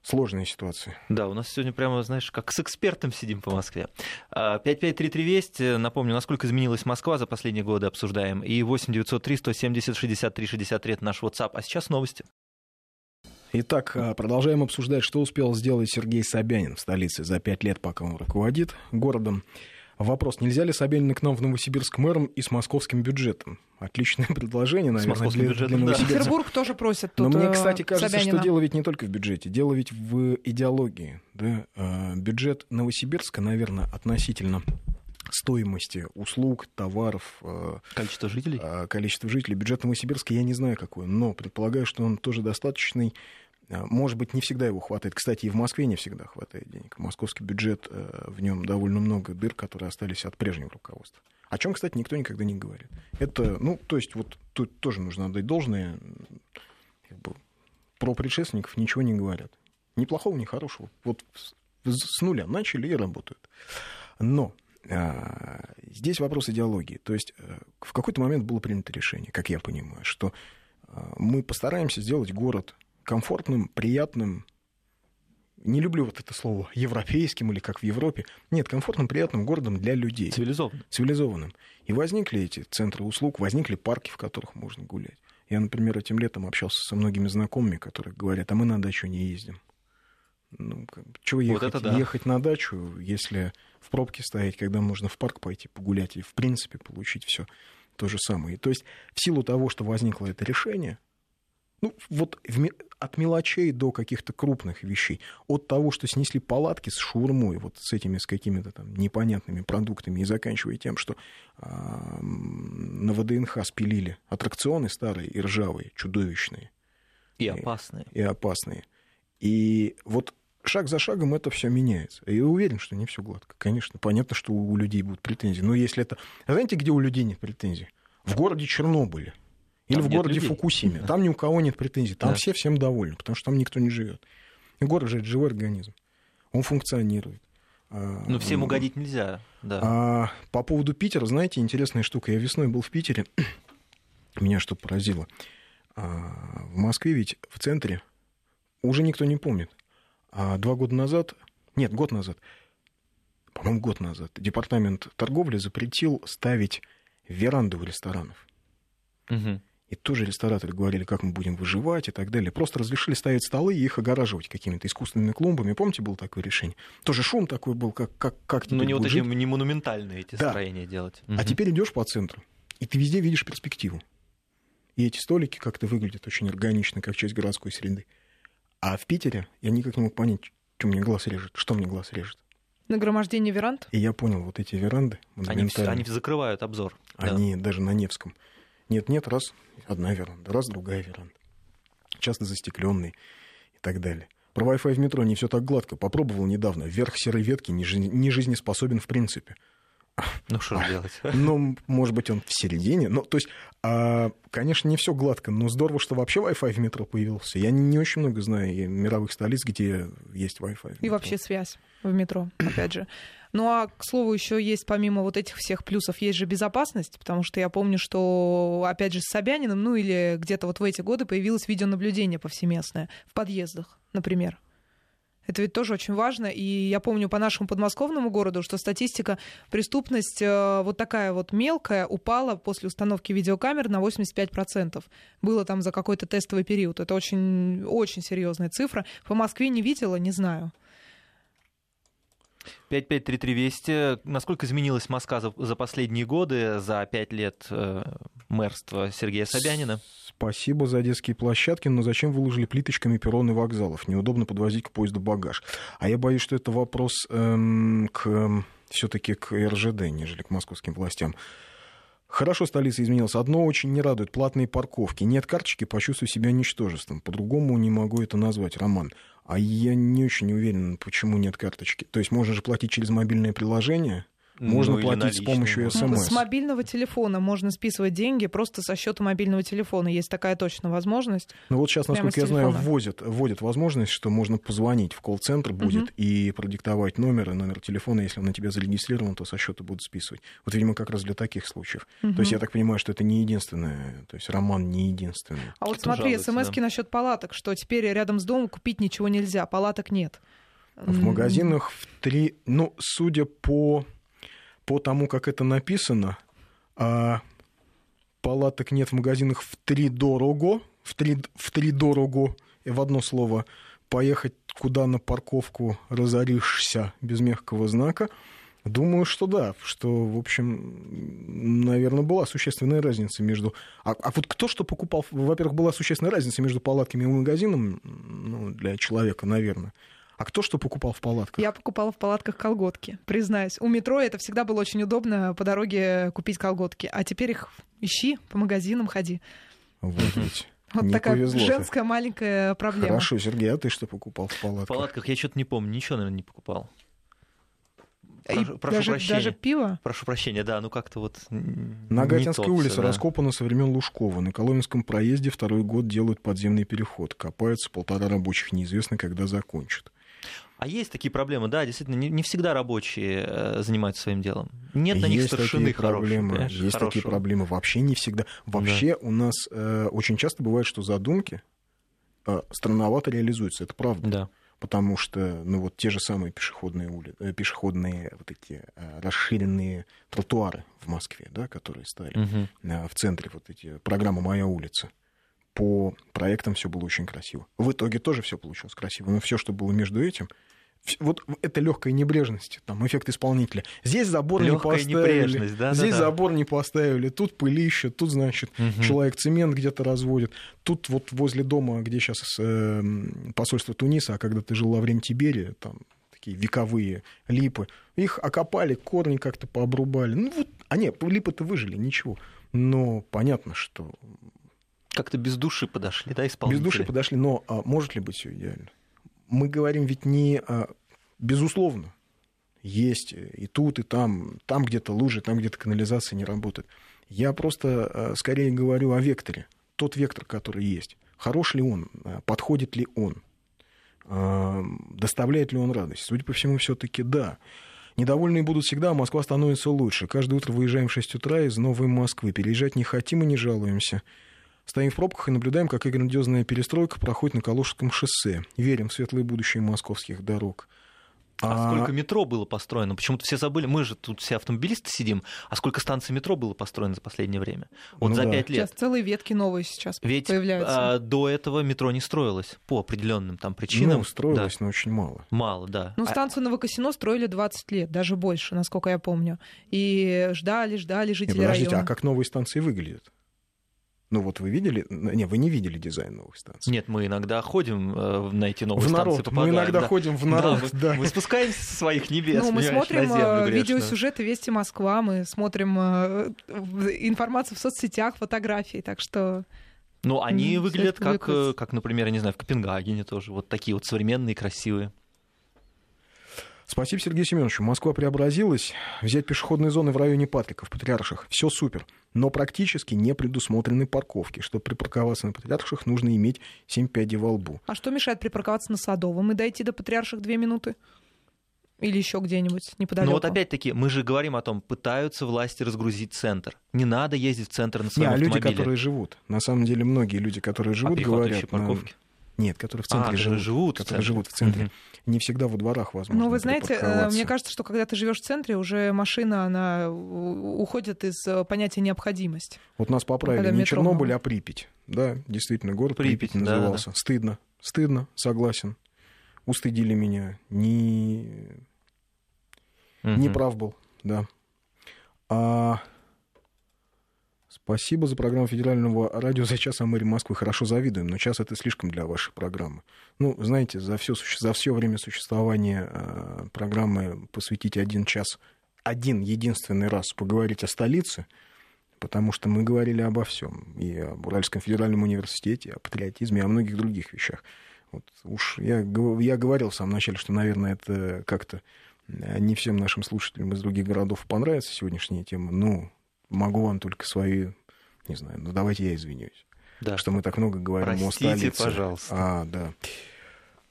сложная ситуация. Да, у нас сегодня прямо, знаешь, как с экспертом сидим по Москве. А, 5533 Вести, напомню, насколько изменилась Москва за последние годы обсуждаем. И 8903 170 63 63 это наш WhatsApp. А сейчас новости. Итак, а, продолжаем обсуждать, что успел сделать Сергей Собянин в столице за пять лет, пока он руководит городом. Вопрос, нельзя ли Собянина к нам в Новосибирск мэром и с московским бюджетом? Отличное предложение, наверное, московским для, бюджетом, для да. Петербург тоже просит Но тут мне, э, кстати, кажется, Собянина. что дело ведь не только в бюджете, дело ведь в идеологии. Да? А, Бюджет Новосибирска, наверное, относительно стоимости услуг, товаров, а, Количество жителей? а, количества жителей. Бюджет Новосибирска я не знаю какой, но предполагаю, что он тоже достаточный. А, Может быть, не всегда его хватает. Кстати, и в Москве не всегда хватает денег. Московский бюджет, э, в нем довольно много дыр, которые остались от прежнего руководства. О чем, кстати, никто никогда не говорит. Это, ну, то есть, вот тут тоже нужно отдать должное. Как бы, про предшественников ничего не говорят. Ни плохого, ни хорошего. Вот с- нуля начали и работают. Но здесь вопрос идеологии. То есть э, в какой-то момент было принято решение, как я понимаю, что а, мы постараемся сделать город комфортным, приятным. Не люблю вот это слово европейским или как в Европе. Нет, комфортным, приятным городом для людей Цивилизованно. цивилизованным. И возникли эти центры услуг, возникли парки, в которых можно гулять. Я, например, этим летом общался со многими знакомыми, которые говорят, а мы на дачу не ездим. Ну, чего Вот ехать, это да. ехать на дачу, если в пробке стоять, когда можно в парк пойти погулять и, в принципе, получить все то же самое. И то есть в силу того, что возникло это решение, ну, вот в от мелочей до каких-то крупных вещей, от того, что снесли палатки с шаурмой, вот с этими, с какими-то там непонятными продуктами, и заканчивая тем, что м, на ВДНХ спилили аттракционы старые и ржавые, чудовищные И опасные. и опасные. И вот шаг за шагом это все меняется. И я уверен, что не все гладко. Конечно, понятно, что у людей будут претензии. Но если это... Знаете, где у людей нет претензий? В городе Чернобыле. Или Там в городе людей. Фукусиме. Да. Там ни у кого нет претензий. Там Да. все всем довольны, потому что там никто не живет. И город же это живой организм. Он функционирует. А, Ну, всем угодить нельзя, да. а по поводу Питера, знаете, интересная штука. Я весной был в Питере. [CLEARS THROAT] Меня что поразило. А, в Москве ведь в центре уже никто не помнит. А два года назад, нет, год назад, по-моему, год назад, департамент торговли запретил ставить веранды у ресторанов. Мгм. И тоже рестораторы говорили, как мы будем выживать и так далее. Просто разрешили ставить столы и их огораживать какими-то искусственными клумбами. Помните, было такое решение? Тоже шум такой был, как, как, как Ну, не вот эти не монументальные эти Да. строения делать. А Мгм. теперь идешь по центру, и ты везде видишь перспективу. И эти столики как-то выглядят очень органично, как часть городской среды. А в Питере я никак не мог понять, что мне глаз режет, что мне глаз режет. Нагромождение веранд? И я понял, вот эти веранды Они, они закрывают обзор. да. они даже на Невском. Нет-нет, раз одна веранда, раз другая веранда. Часто застекленные и так далее. Про Wi-Fi в метро не все так гладко. Попробовал недавно. Верх серой ветки не, жизнь- не жизнеспособен в принципе. [LAUGHS] Ну, что же делать? [LAUGHS] Ну, может быть, он в середине. Ну, то есть, а, конечно, не все гладко, но здорово, что вообще Wi-Fi в метро появился. Я не очень много знаю мировых столиц, где есть Wi-Fi. И вообще связь в метро, [CLEARS THROAT] опять же. Ну а, к слову, еще есть, помимо вот этих всех плюсов, есть же безопасность, потому что я помню, что, опять же, с Собяниным, ну или где-то вот в эти годы появилось видеонаблюдение повсеместное в подъездах, например. Это ведь тоже очень важно. И я помню по нашему подмосковному городу, что статистика преступность э, вот такая вот мелкая упала после установки видеокамер на 85%. Было там за какой-то тестовый период. Это очень, очень серьезная цифра. По Москве не видела, не знаю. 5533 Насколько изменилась Москва за, за последние годы, за пять лет э, мэрства Сергея Собянина? Спасибо за детские площадки, но зачем выложили плиточками перроны вокзалов? Неудобно подвозить к поезду багаж. А я боюсь, что это вопрос эм, к все-таки к РЖД, нежели к московским властям. Хорошо столица изменилась. Одно очень не радует. Платные парковки. Нет карточки, почувствую себя ничтожеством. По-другому не могу это назвать, Роман. А я не очень уверен, почему нет карточки. То есть можно же платить через мобильное приложение. Можно Ну, платить с помощью может. СМС. С мобильного телефона можно списывать деньги просто со счета мобильного телефона. Есть такая точно возможность. Ну вот сейчас, насколько я знаю, вводят, вводят возможность, что можно позвонить в колл-центр будет Мгм. и продиктовать номер и номер телефона. Если он на тебя зарегистрирован, то со счета будут списывать. Вот, видимо, как раз для таких случаев. То есть я так понимаю, что это не единственное, то есть роман не единственный. А вот Кто смотри, смс да. насчет палаток, что теперь рядом с домом купить ничего нельзя, палаток нет. В магазинах в три... Ну, судя по, по тому, как это написано, а, палаток нет в магазинах в три дорого, в три, в три дорого, и в одно слово, поехать куда на парковку разоришься без мягкого знака, Думаю, что да, что, в общем, наверное, была существенная разница между... А, а вот кто что покупал? Во-первых, была существенная разница между палатками и магазином, ну, для человека, наверное. А кто что покупал в палатках? Я покупала в палатках колготки, признаюсь. У метро это всегда было очень удобно по дороге купить колготки. А теперь их ищи, по магазинам ходи. Вот ведь. [LAUGHS] Вот Не такая повезло-то. женская маленькая проблема. Хорошо, Сергей, а ты что покупал в В палатках? палатках я что-то не помню, ничего, наверное, не покупал. Прошу, прошу даже, прощения. даже пиво. Прошу прощения, да, ну как-то вот... м, На не Гатинской то улице всё, да. раскопано со времен Лужкова. На Коломенском проезде второй год делают подземный переход. Копаются полтора рабочих, неизвестно, когда закончат. А есть такие проблемы, да, действительно, не, не всегда рабочие э, занимаются своим делом. Нет на них есть старшины такие хорошие, проблемы, есть такие хорошего. проблемы. Вообще не всегда. Вообще у нас э, очень часто бывает, что задумки э, странновато реализуются. Это правда. Да. Потому что, ну вот те же самые пешеходные улицы, пешеходные вот эти э, расширенные тротуары в Москве, да, которые стали э, в центре вот эти программа «Моя улица». По проектам все было очень красиво. В итоге тоже все получилось красиво, но все, что было между этим, вот это легкая небрежность, там эффект исполнителя. Здесь забор Лёгкая не поставили, да, да, здесь да. забор не поставили, тут пылище, тут значит Мгм. человек цемент где-то разводит, тут вот возле дома, где сейчас посольство Туниса, а когда ты жил во время Тиберия, там такие вековые липы, их окопали, корни как-то пообрубали. Ну вот, а нет, липы-то выжили, ничего. Но понятно, что Как-то без души подошли, да, без исполнители? души подошли, но а может ли быть все идеально? мы говорим ведь не... А, безусловно, есть и тут, и там, там где-то лужи, там где-то канализация не работает. Я просто а, скорее говорю о векторе. Тот вектор, который есть. Хорош ли он? А, подходит ли он? Доставляет ли он радость? Судя по всему, все-таки да. Недовольные будут всегда, а Москва становится лучше. Каждое утро выезжаем в 6 утра из Новой Москвы. Переезжать не хотим и не жалуемся. Стоим в пробках и наблюдаем, как грандиозная перестройка проходит на Калужском шоссе. Верим в светлое будущее московских дорог. А, а сколько метро было построено? Почему-то все забыли. Мы же тут все автомобилисты сидим. А сколько станций метро было построено за последнее время? Вот ну за пять да. лет. Сейчас целые ветки новые сейчас Ведь появляются. А, до этого метро не строилось по определенным там причинам. Ну, строилось, да. но очень мало. Мало, да. Ну, а станцию а... Новокосино строили 20 лет, даже больше, насколько я помню. И ждали, ждали жители Нет, подождите, района. а как новые станции выглядят? Ну вот вы видели, не, вы не видели дизайн новых станций. Нет, мы иногда ходим э, на эти новые в станции. Народ. Попадаем, мы иногда да. ходим в народ. Да, мы, мы спускаемся со своих небес. Ну, мы смотрим на землю э, видеосюжеты Вести Москва, мы смотрим э, информацию в соцсетях, фотографии, так что. Ну, они выглядят как, э, как, например, я не знаю, в Копенгагене тоже, вот такие вот современные, красивые. Спасибо Сергею Семеновичу. Москва преобразилась. Взять пешеходные зоны в районе Патриков, Патриарших. Все супер. Но практически не предусмотрены парковки. Чтобы припарковаться на Патриарших, нужно иметь 7 пядей во лбу. А что мешает припарковаться на Садовом и дойти до Патриарших две минуты? Или еще где-нибудь неподалеку. Ну вот опять-таки, мы же говорим о том, пытаются власти разгрузить центр. Не надо ездить в центр на своем Не, а автомобиле. люди, которые живут. На самом деле, многие люди, которые живут, а говорят... парковки? Нет, которые в центре а, живут, живут, которые в живут в центре. Угу. Не всегда во дворах возможно. Ну, вы знаете, э, мне кажется, что когда ты живешь в центре, уже машина, она уходит из э, понятия необходимость. Вот нас поправили когда не метро... Чернобыль, а Припять. Да, действительно, город Припять, Припять назывался. Да, да. Стыдно, стыдно, согласен. Устыдили меня. Не, угу. не прав был, да. А Спасибо за программу федерального радио за час о мэре Москвы. Хорошо завидуем, но час это слишком для вашей программы. Ну, знаете, за все, за все время существования э, программы посвятить один час, один единственный раз поговорить о столице, потому что мы говорили обо всем. И об Уральском федеральном университете, о патриотизме, и о многих других вещах. Вот уж я, я говорил в самом начале, что, наверное, это как-то э, не всем нашим слушателям из других городов понравится сегодняшняя тема. Ну, могу вам только свои, не знаю, ну давайте я извинюсь, да. что мы так много говорим Простите, о столице. пожалуйста. А, да.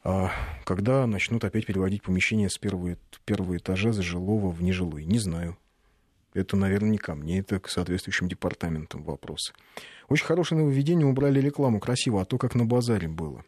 А, когда начнут опять переводить помещение с первого, первого этажа за жилого в нежилой? Не знаю. Это, наверное, не ко мне, это к соответствующим департаментам вопросы. Очень хорошее нововведение, убрали рекламу, красиво, а то, как на базаре было.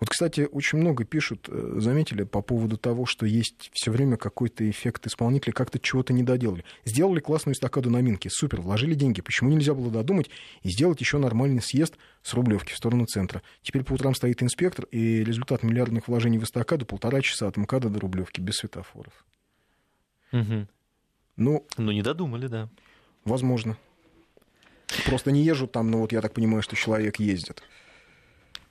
Вот, кстати, очень много пишут, э, заметили, по поводу того, что есть все время какой-то эффект исполнителя, как-то чего-то не доделали. Сделали классную эстакаду на Минке, супер, вложили деньги. Почему нельзя было додумать и сделать еще нормальный съезд с Рублевки в сторону центра? Теперь по утрам стоит инспектор, и результат миллиардных вложений в эстакаду полтора часа от МКАДа до Рублевки без светофоров. Угу. Ну, ну, не додумали, да. Возможно. Просто не езжу там, но вот я так понимаю, что человек ездит.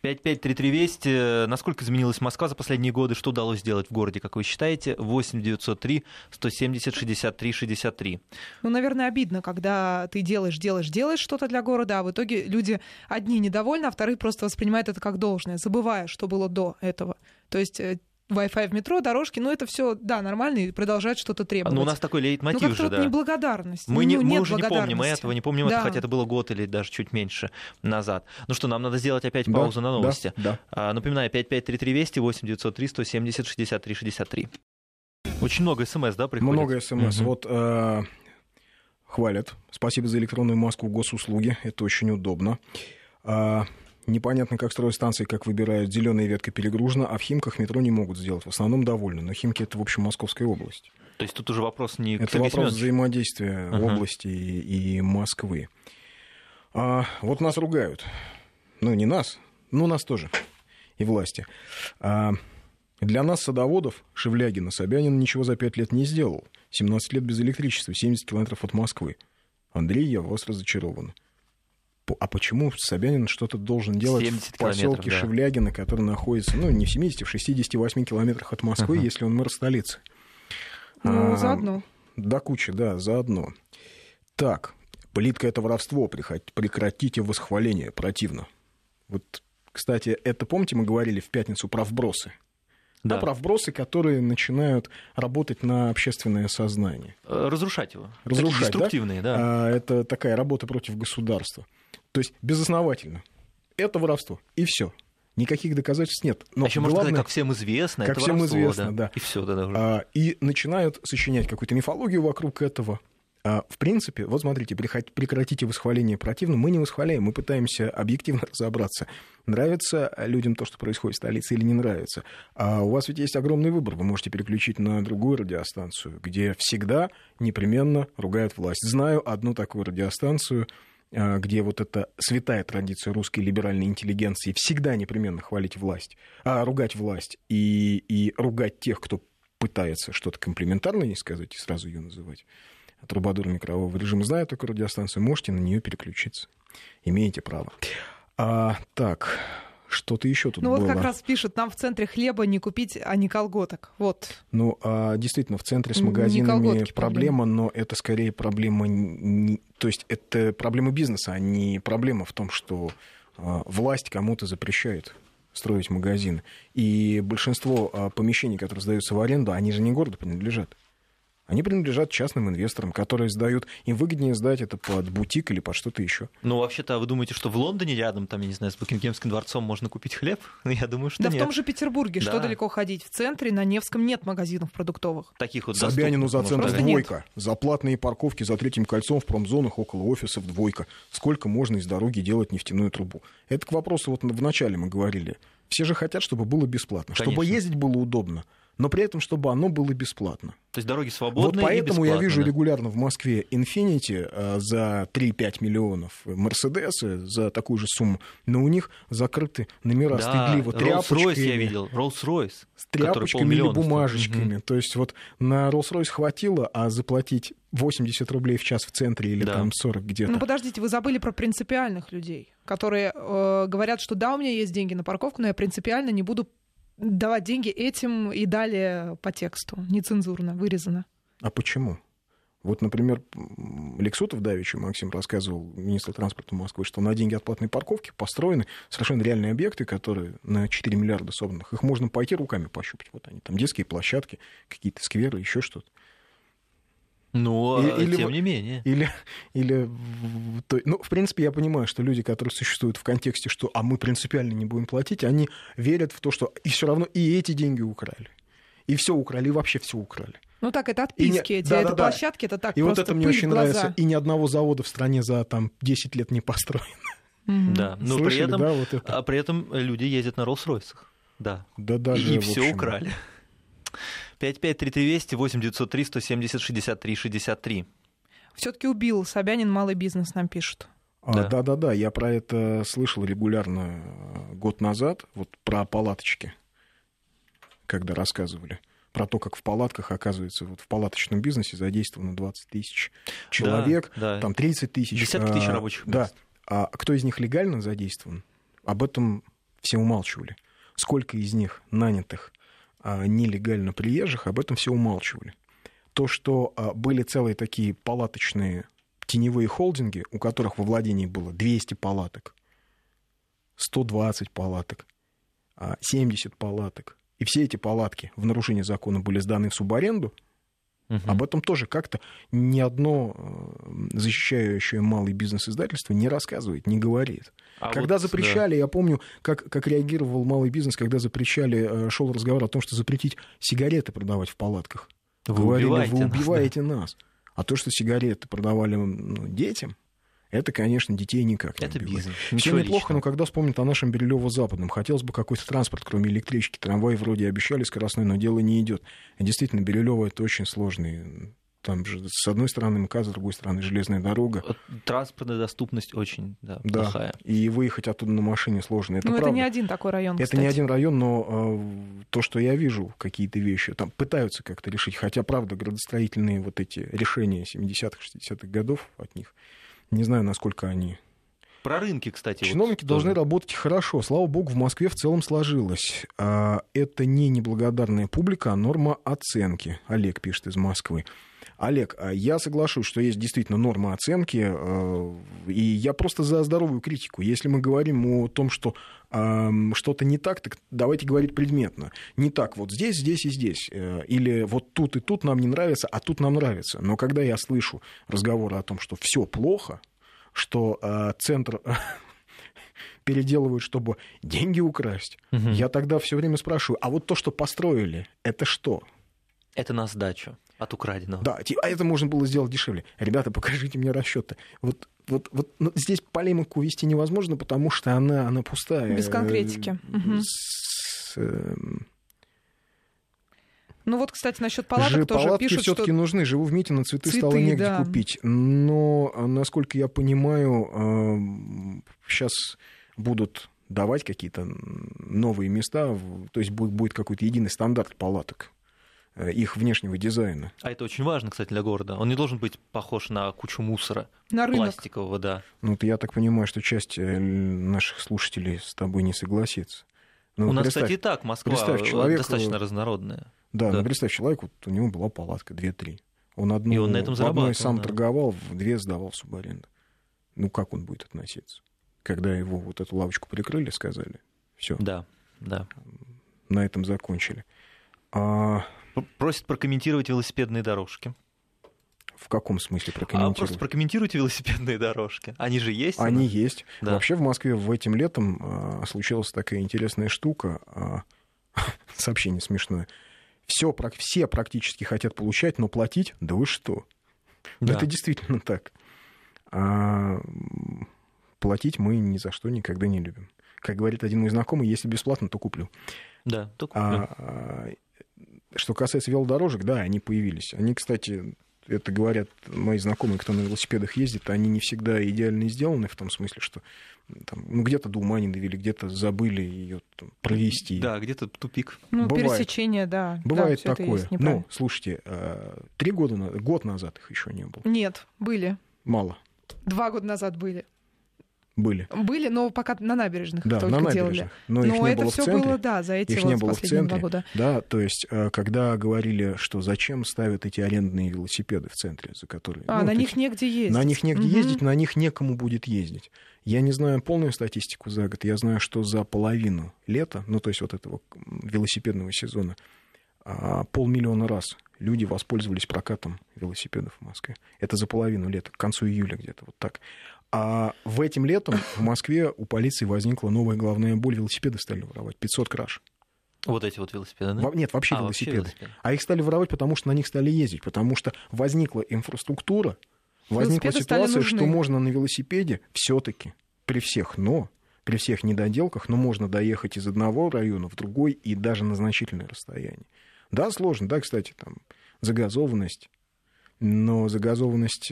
5533 Вести. Насколько изменилась Москва за последние годы? Что удалось сделать в городе, как вы считаете? 8 903 170 63 63. Ну, наверное, обидно, когда ты делаешь, делаешь, делаешь что-то для города, а в итоге люди одни недовольны, а вторые просто воспринимают это как должное, забывая, что было до этого. То есть э, Wi-Fi в метро, дорожки, ну это все, да, нормально и продолжает что-то требовать. Но у нас такой лейтмотив ну, же, вот да. неблагодарность. Мы, не, ну, мы уже не помним этого, не помним да. это, хотя это было год или даже чуть меньше назад. Ну что, нам надо сделать опять паузу да, на новости. Да, да. А, напоминаю, 5533 Вести, 8 903 170 63 63. Очень много смс, да, приходит? Много смс. Угу. Вот э, хвалят. Спасибо за электронную маску госуслуги. Это очень удобно. А, Непонятно, как строят станции, как выбирают. Зеленая ветка перегружена, а в Химках метро не могут сделать. В основном довольны. Но Химки это, в общем, Московская область. То есть тут уже вопрос не Это вопрос Семенович. взаимодействия uh-huh. области и, и Москвы. А, вот нас ругают. Ну, не нас, но нас тоже. И власти. А, для нас, садоводов, Шевлягина, Собянин ничего за пять лет не сделал. 17 лет без электричества, 70 километров от Москвы. Андрей, я вас разочарован а почему Собянин что-то должен делать в поселке да. Шевлягино, который находится, ну, не в 70, в 68 километрах от Москвы, uh-huh. если он мэр столицы? Ну, а, заодно. Да, куча, да, заодно. Так, плитка — это воровство, прекратите восхваление, противно. Вот Кстати, это, помните, мы говорили в пятницу про вбросы? Да. Да, про вбросы, которые начинают работать на общественное сознание. Э, Разрушать его. Разрушать, Такие деструктивные, да. А, это такая работа против государства. То есть безосновательно. Это воровство. И все. Никаких доказательств нет. Но а еще можно главное, сказать, как всем известно, как это всем воровство, известно, да. И все, да, да, уже. а, и начинают сочинять какую-то мифологию вокруг этого. А, в принципе, вот смотрите, прекратите восхваление противно. Мы не восхваляем, мы пытаемся объективно разобраться, нравится людям то, что происходит в столице или не нравится. А у вас ведь есть огромный выбор. Вы можете переключить на другую радиостанцию, где всегда непременно ругают власть. Знаю одну такую радиостанцию, а, где вот эта святая традиция русской либеральной интеллигенции всегда непременно хвалить власть, а ругать власть и, и ругать тех, кто пытается что-то комплиментарное не сказать и сразу ее называть трубадурами кровавого режима. Знаю такую радиостанцию, можете на нее переключиться. Имеете право. А, так, что-то еще тут Ну было. вот как раз пишут, нам в центре хлеба не купить, а не колготок. Вот. Ну, а, действительно, в центре с магазинами колготки проблема, но это скорее проблема... не- То есть это проблема бизнеса, а не проблема в том, что а, власть кому-то запрещает строить магазины. И большинство а, помещений, которые сдаются в аренду, они же не городу принадлежат. Они принадлежат частным инвесторам, которые сдают... Им выгоднее сдать это под бутик или под что-то еще. Ну, вообще-то, а вы думаете, что в Лондоне рядом, там, я не знаю, с Букингемским дворцом можно купить хлеб? [LAUGHS] Я думаю, что да в нет. том же Петербурге, что Да. далеко ходить? В центре на Невском нет магазинов продуктовых. Таких вот Собянину за центр двойка. За платные парковки за третьим кольцом в промзонах около офисов двойка. Сколько можно из дороги делать нефтяную трубу? Это к вопросу, вот в начале мы говорили. Все же хотят, чтобы было бесплатно. Чтобы Конечно. ездить было удобно, но при этом, чтобы оно было бесплатно. То есть дороги Вот свободные поэтому и я вижу да. регулярно в Москве Infinity за 3-5 миллионов Мерседесы за такую же сумму, но у них закрыты номера Да, стыдливо Rolls-Royce тряпочками. я видел. Rolls-Royce. с тряпочками или бумажечками. Мгм. То есть вот на Rolls-Royce хватило, а заплатить 80 рублей в час в центре или Да. там 40 где-то. Ну подождите, вы забыли про принципиальных людей, которые э, говорят, что да, у меня есть деньги на парковку, но я принципиально не буду давать деньги этим и далее по тексту, нецензурно, вырезано. А почему? Вот, например, Лексутов Давичу Максим рассказывал, министр транспорта Москвы, что на деньги от платной парковки построены совершенно реальные объекты, которые на 4 миллиарда собранных. Их можно пойти руками пощупать. Вот они, там детские площадки, какие-то скверы, еще что-то. Но, И- или тем не менее. Или, или то- ну, в принципе, я понимаю, что люди, которые существуют в контексте, что а мы принципиально не будем платить, они верят в то, что и все равно и эти деньги украли. И все украли, и вообще все украли. Ну так, это И не- отписки эти, да, это да, да. площадки, это так, и вот это мне очень глаза. нравится. И ни одного завода в стране за там 10 лет не построено. Мгм. Да. Но при Слышали, этом, да, вот это? а при этом люди ездят на Rolls-Royce. Да. Да даже, и в все общем, украли. 553320 8903 170 63 63. Все-таки убил Собянин малый бизнес, нам пишут. А, Да. Да-да-да, я про это слышал регулярно э, год назад, вот про палаточки, когда рассказывали. Про то, как в палатках, оказывается, вот в палаточном бизнесе задействовано 20 тысяч человек, Да, да. там 30 тысяч. Десятки тысяч а, рабочих Да. мест. А кто из них легально задействован, об этом все умалчивали. Сколько из них нанятых нелегально приезжих, об этом все умалчивали. То, что а, были целые такие палаточные теневые холдинги, у которых во владении было 200 палаток, 120 палаток, а, 70 палаток, и все эти палатки в нарушении закона были сданы в субаренду, Мгм. об этом тоже как-то ни одно э, защищающее малый бизнес издательство не рассказывает, не говорит. А когда вот, запрещали, я помню, как, как реагировал малый бизнес, когда запрещали, э, шел разговор о том, что запретить сигареты продавать в палатках. да, вы Говорили, убиваете вы нас, да. убиваете нас. А то, что сигареты продавали ну, детям, это, конечно, детей никак не Это убивает. бизнес. Все Ничего неплохо, личного. но когда вспомнят о нашем Бирюлево-Западном, хотелось бы какой-то транспорт, кроме электрички. Трамвай вроде обещали скоростной, но дело не идет. Действительно, Бирюлево это очень сложный. Там же с одной стороны МКАД, с другой стороны железная дорога. Транспортная доступность очень да, Да. плохая. И выехать оттуда на машине сложно. Это ну, правда. это не один такой район, Это кстати. не один район, но э, то, что я вижу, какие-то вещи, там пытаются как-то решить. Хотя, правда, градостроительные вот эти решения 70-х, 60-х годов от них, не знаю, насколько они... Про рынки, кстати. вот Чиновники тоже. должны работать хорошо. Слава богу, в Москве в целом сложилось. А, Это не неблагодарная публика, а норма оценки. Олег пишет из Москвы. Олег, а я соглашусь, что есть действительно норма оценки, э, и я просто за здоровую критику. Если мы говорим о том, что что-то не так, так давайте говорить предметно. Не так вот здесь, здесь и здесь. Э, или вот тут и тут нам не нравится, а тут нам нравится. Но когда я слышу разговоры о том, что все плохо, что э, центр [LAUGHS] переделывают, чтобы деньги украсть, угу. я тогда все время спрашиваю, а вот то, что построили, это что? Это на сдачу от украденного. Да, а это можно было сделать дешевле. Ребята, покажите мне расчеты. Вот, вот, вот ну, здесь полемику вести невозможно, потому что она, она пустая. Без конкретики. С, эм, ну вот, кстати, насчет палаток Же, тоже палатки пишут, все-таки что... нужны. Живу в Митино, цветы, цветы стало негде да. купить. Но, насколько я понимаю, сейчас эм, будут давать какие-то новые места, то есть будет какой-то единый стандарт палаток. Э, их внешнего дизайна. А это очень важно, кстати, для города. Он не должен быть похож на кучу мусора. На рынок. Пластикового, да. Ну, вот я так понимаю, что часть э, наших слушателей с тобой не согласится. Ну, у нас, кстати, и так Москва человек, достаточно разнородная. Да, да, ну представь, человек, вот у него была палатка, две-три. Он одну, и он на этом одной сам да. торговал, в две сдавал в субаренду. Ну, как он будет относиться? Когда его вот эту лавочку прикрыли, сказали, все. Да, да. На этом закончили. А Просят прокомментировать велосипедные дорожки. В каком смысле прокомментировать? А просто прокомментируйте велосипедные дорожки. Они же есть? Они есть. Да. Вообще в Москве в этим летом а, случилась такая интересная штука. А, [LAUGHS] сообщение смешное. Все, все практически хотят получать, но платить, да вы что? Да. Это действительно так. А, платить мы ни за что никогда не любим. Как говорит один мой знакомый, если бесплатно, то куплю. Да, то куплю. А, что касается велодорожек, да, они появились. Они, кстати, это говорят мои знакомые, кто на велосипедах ездит, они не всегда идеально сделаны в том смысле, что там, ну, где-то до ума не довели, где-то забыли ее там, провести. Да, где-то тупик. Ну, Бывает. пересечение, да. Бывает да, такое. Ну, слушайте, э, три года, год назад их еще не было. Нет, были. Мало. Два года назад были. Были. Были, но пока на набережных да, только на набережных. делали. Но, но это было все центре. было, да, за эти их вот не было в центре. два года. Да, то есть, э, когда говорили, что зачем ставят эти арендные велосипеды в центре, за которые... А, ну, на вот них эти... негде ездить. На них негде угу. ездить, на них некому будет ездить. Я не знаю полную статистику за год. Я знаю, что за половину лета, ну, то есть вот этого велосипедного сезона, а, полмиллиона раз люди воспользовались прокатом велосипедов в Москве. Это за половину лета, к концу июля где-то вот так. А в этим летом в Москве у полиции возникла новая главная боль. Велосипеды стали воровать. 500 краж. Вот эти вот велосипеды, да? Нет, вообще, а, велосипеды. вообще велосипеды. А их стали воровать, потому что на них стали ездить. Потому что возникла инфраструктура, возникла ситуация, что можно на велосипеде все-таки при всех но, при всех недоделках, но можно доехать из одного района в другой и даже на значительное расстояние. Да, сложно, да, кстати, там загазованность, но загазованность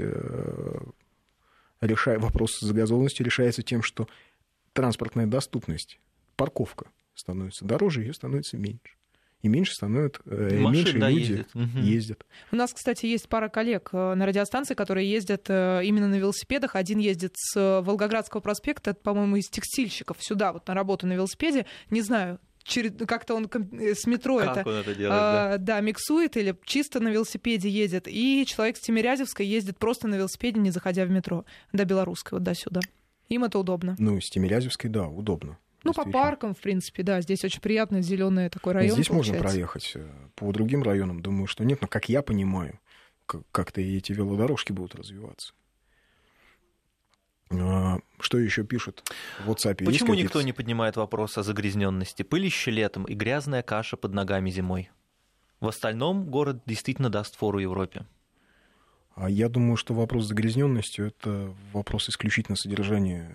решая, вопрос загазованности решается тем, что транспортная доступность, парковка становится дороже, ее становится меньше. И меньше становятся, э, Машин, меньше да, люди ездят. ездят. У нас, кстати, есть пара коллег э, на радиостанции, которые ездят э, именно на велосипедах. Один ездит с Волгоградского проспекта, по-моему, из текстильщиков сюда, вот на работу на велосипеде. Не знаю, как-то он с метро как это, он это делает, а, да. да, миксует или чисто на велосипеде едет. И человек с Тимирязевской ездит просто на велосипеде, не заходя в метро до Белорусской, вот до сюда. Им это удобно. Ну, с Тимирязевской, да, удобно. Ну, по паркам, в принципе, да. Здесь очень приятный зеленый такой район. Здесь получается. можно проехать. Э, по другим районам, думаю, что нет. Но, как я понимаю, как-то и эти велодорожки будут развиваться. А, что еще пишут в WhatsApp? Почему никто не поднимает вопрос о загрязненности? Пылище летом и грязная каша под ногами зимой. В остальном город действительно даст фору Европе. А я думаю, что вопрос с загрязненностью это вопрос исключительно содержания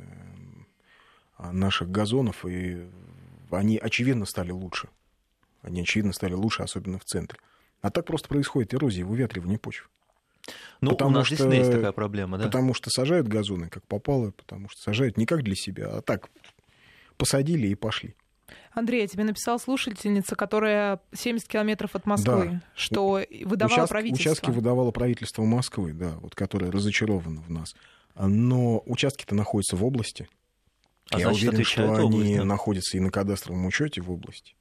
а, наших газонов, и они очевидно стали лучше. Они очевидно стали лучше, особенно в центре. А так просто происходит эрозия, выветривание почв. Ну, потому у нас что, действительно есть такая проблема, да? Потому что сажают газоны, как попало, потому что сажают не как для себя, а так посадили и пошли. Андрей, я тебе написала слушательница, которая 70 километров от Москвы, да. что выдавала Участ... правительство. Участки выдавало правительство Москвы, да, вот которое разочаровано в нас. Но участки-то находятся в области. А я значит, уверен, что они область, да? находятся и на кадастровом учете в области.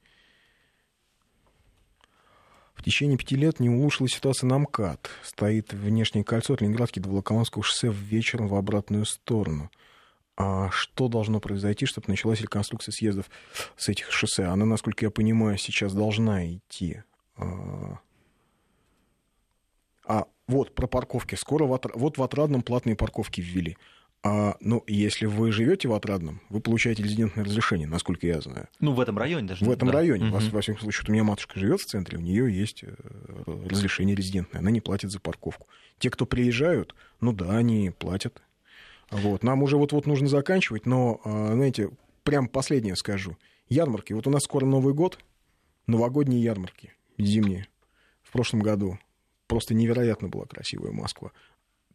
Течение пяти лет не улучшилась ситуация на МКАД. Стоит внешнее кольцо от Ленинградки до Волоколамского шоссе вечером в обратную сторону. А что должно произойти, чтобы началась реконструкция съездов с этих шоссе? Она, насколько я понимаю, сейчас должна идти. А, а вот про парковки. Скоро в Отра... вот в Отрадном платные парковки ввели. А, ну, если вы живете в Отрадном, вы получаете резидентное разрешение, насколько я знаю. Ну, в этом районе даже. В этом да. районе. Мгм. Во, во всяком случае, вот у меня матушка живет в центре, у нее есть э, разрешение резидентное, она не платит за парковку. Те, кто приезжают, ну да, они платят. Вот. Нам уже вот-вот нужно заканчивать, но, а, знаете, прям последнее скажу. Ярмарки. Вот у нас скоро Новый год, новогодние ярмарки, зимние. В прошлом году просто невероятно была красивая Москва.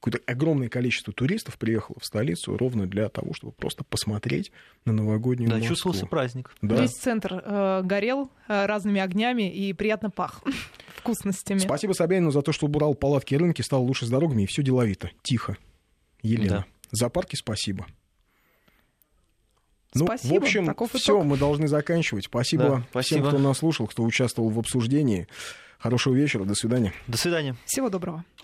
Какое-то огромное количество туристов приехало в столицу ровно для того, чтобы просто посмотреть на новогоднюю Да, Москву. чувствовался праздник. Да. Весь центр э, горел э, разными огнями и приятно пах [LAUGHS] вкусностями. Спасибо Собянину за то, что убрал палатки и рынки, стал лучше с дорогами, и все деловито. Тихо. Елена. Да. За парки спасибо. Ну, Спасибо. в общем, все, мы должны заканчивать. Спасибо, Да, всем, спасибо. кто нас слушал, кто участвовал в обсуждении. Хорошего вечера, до свидания. До свидания. Всего доброго.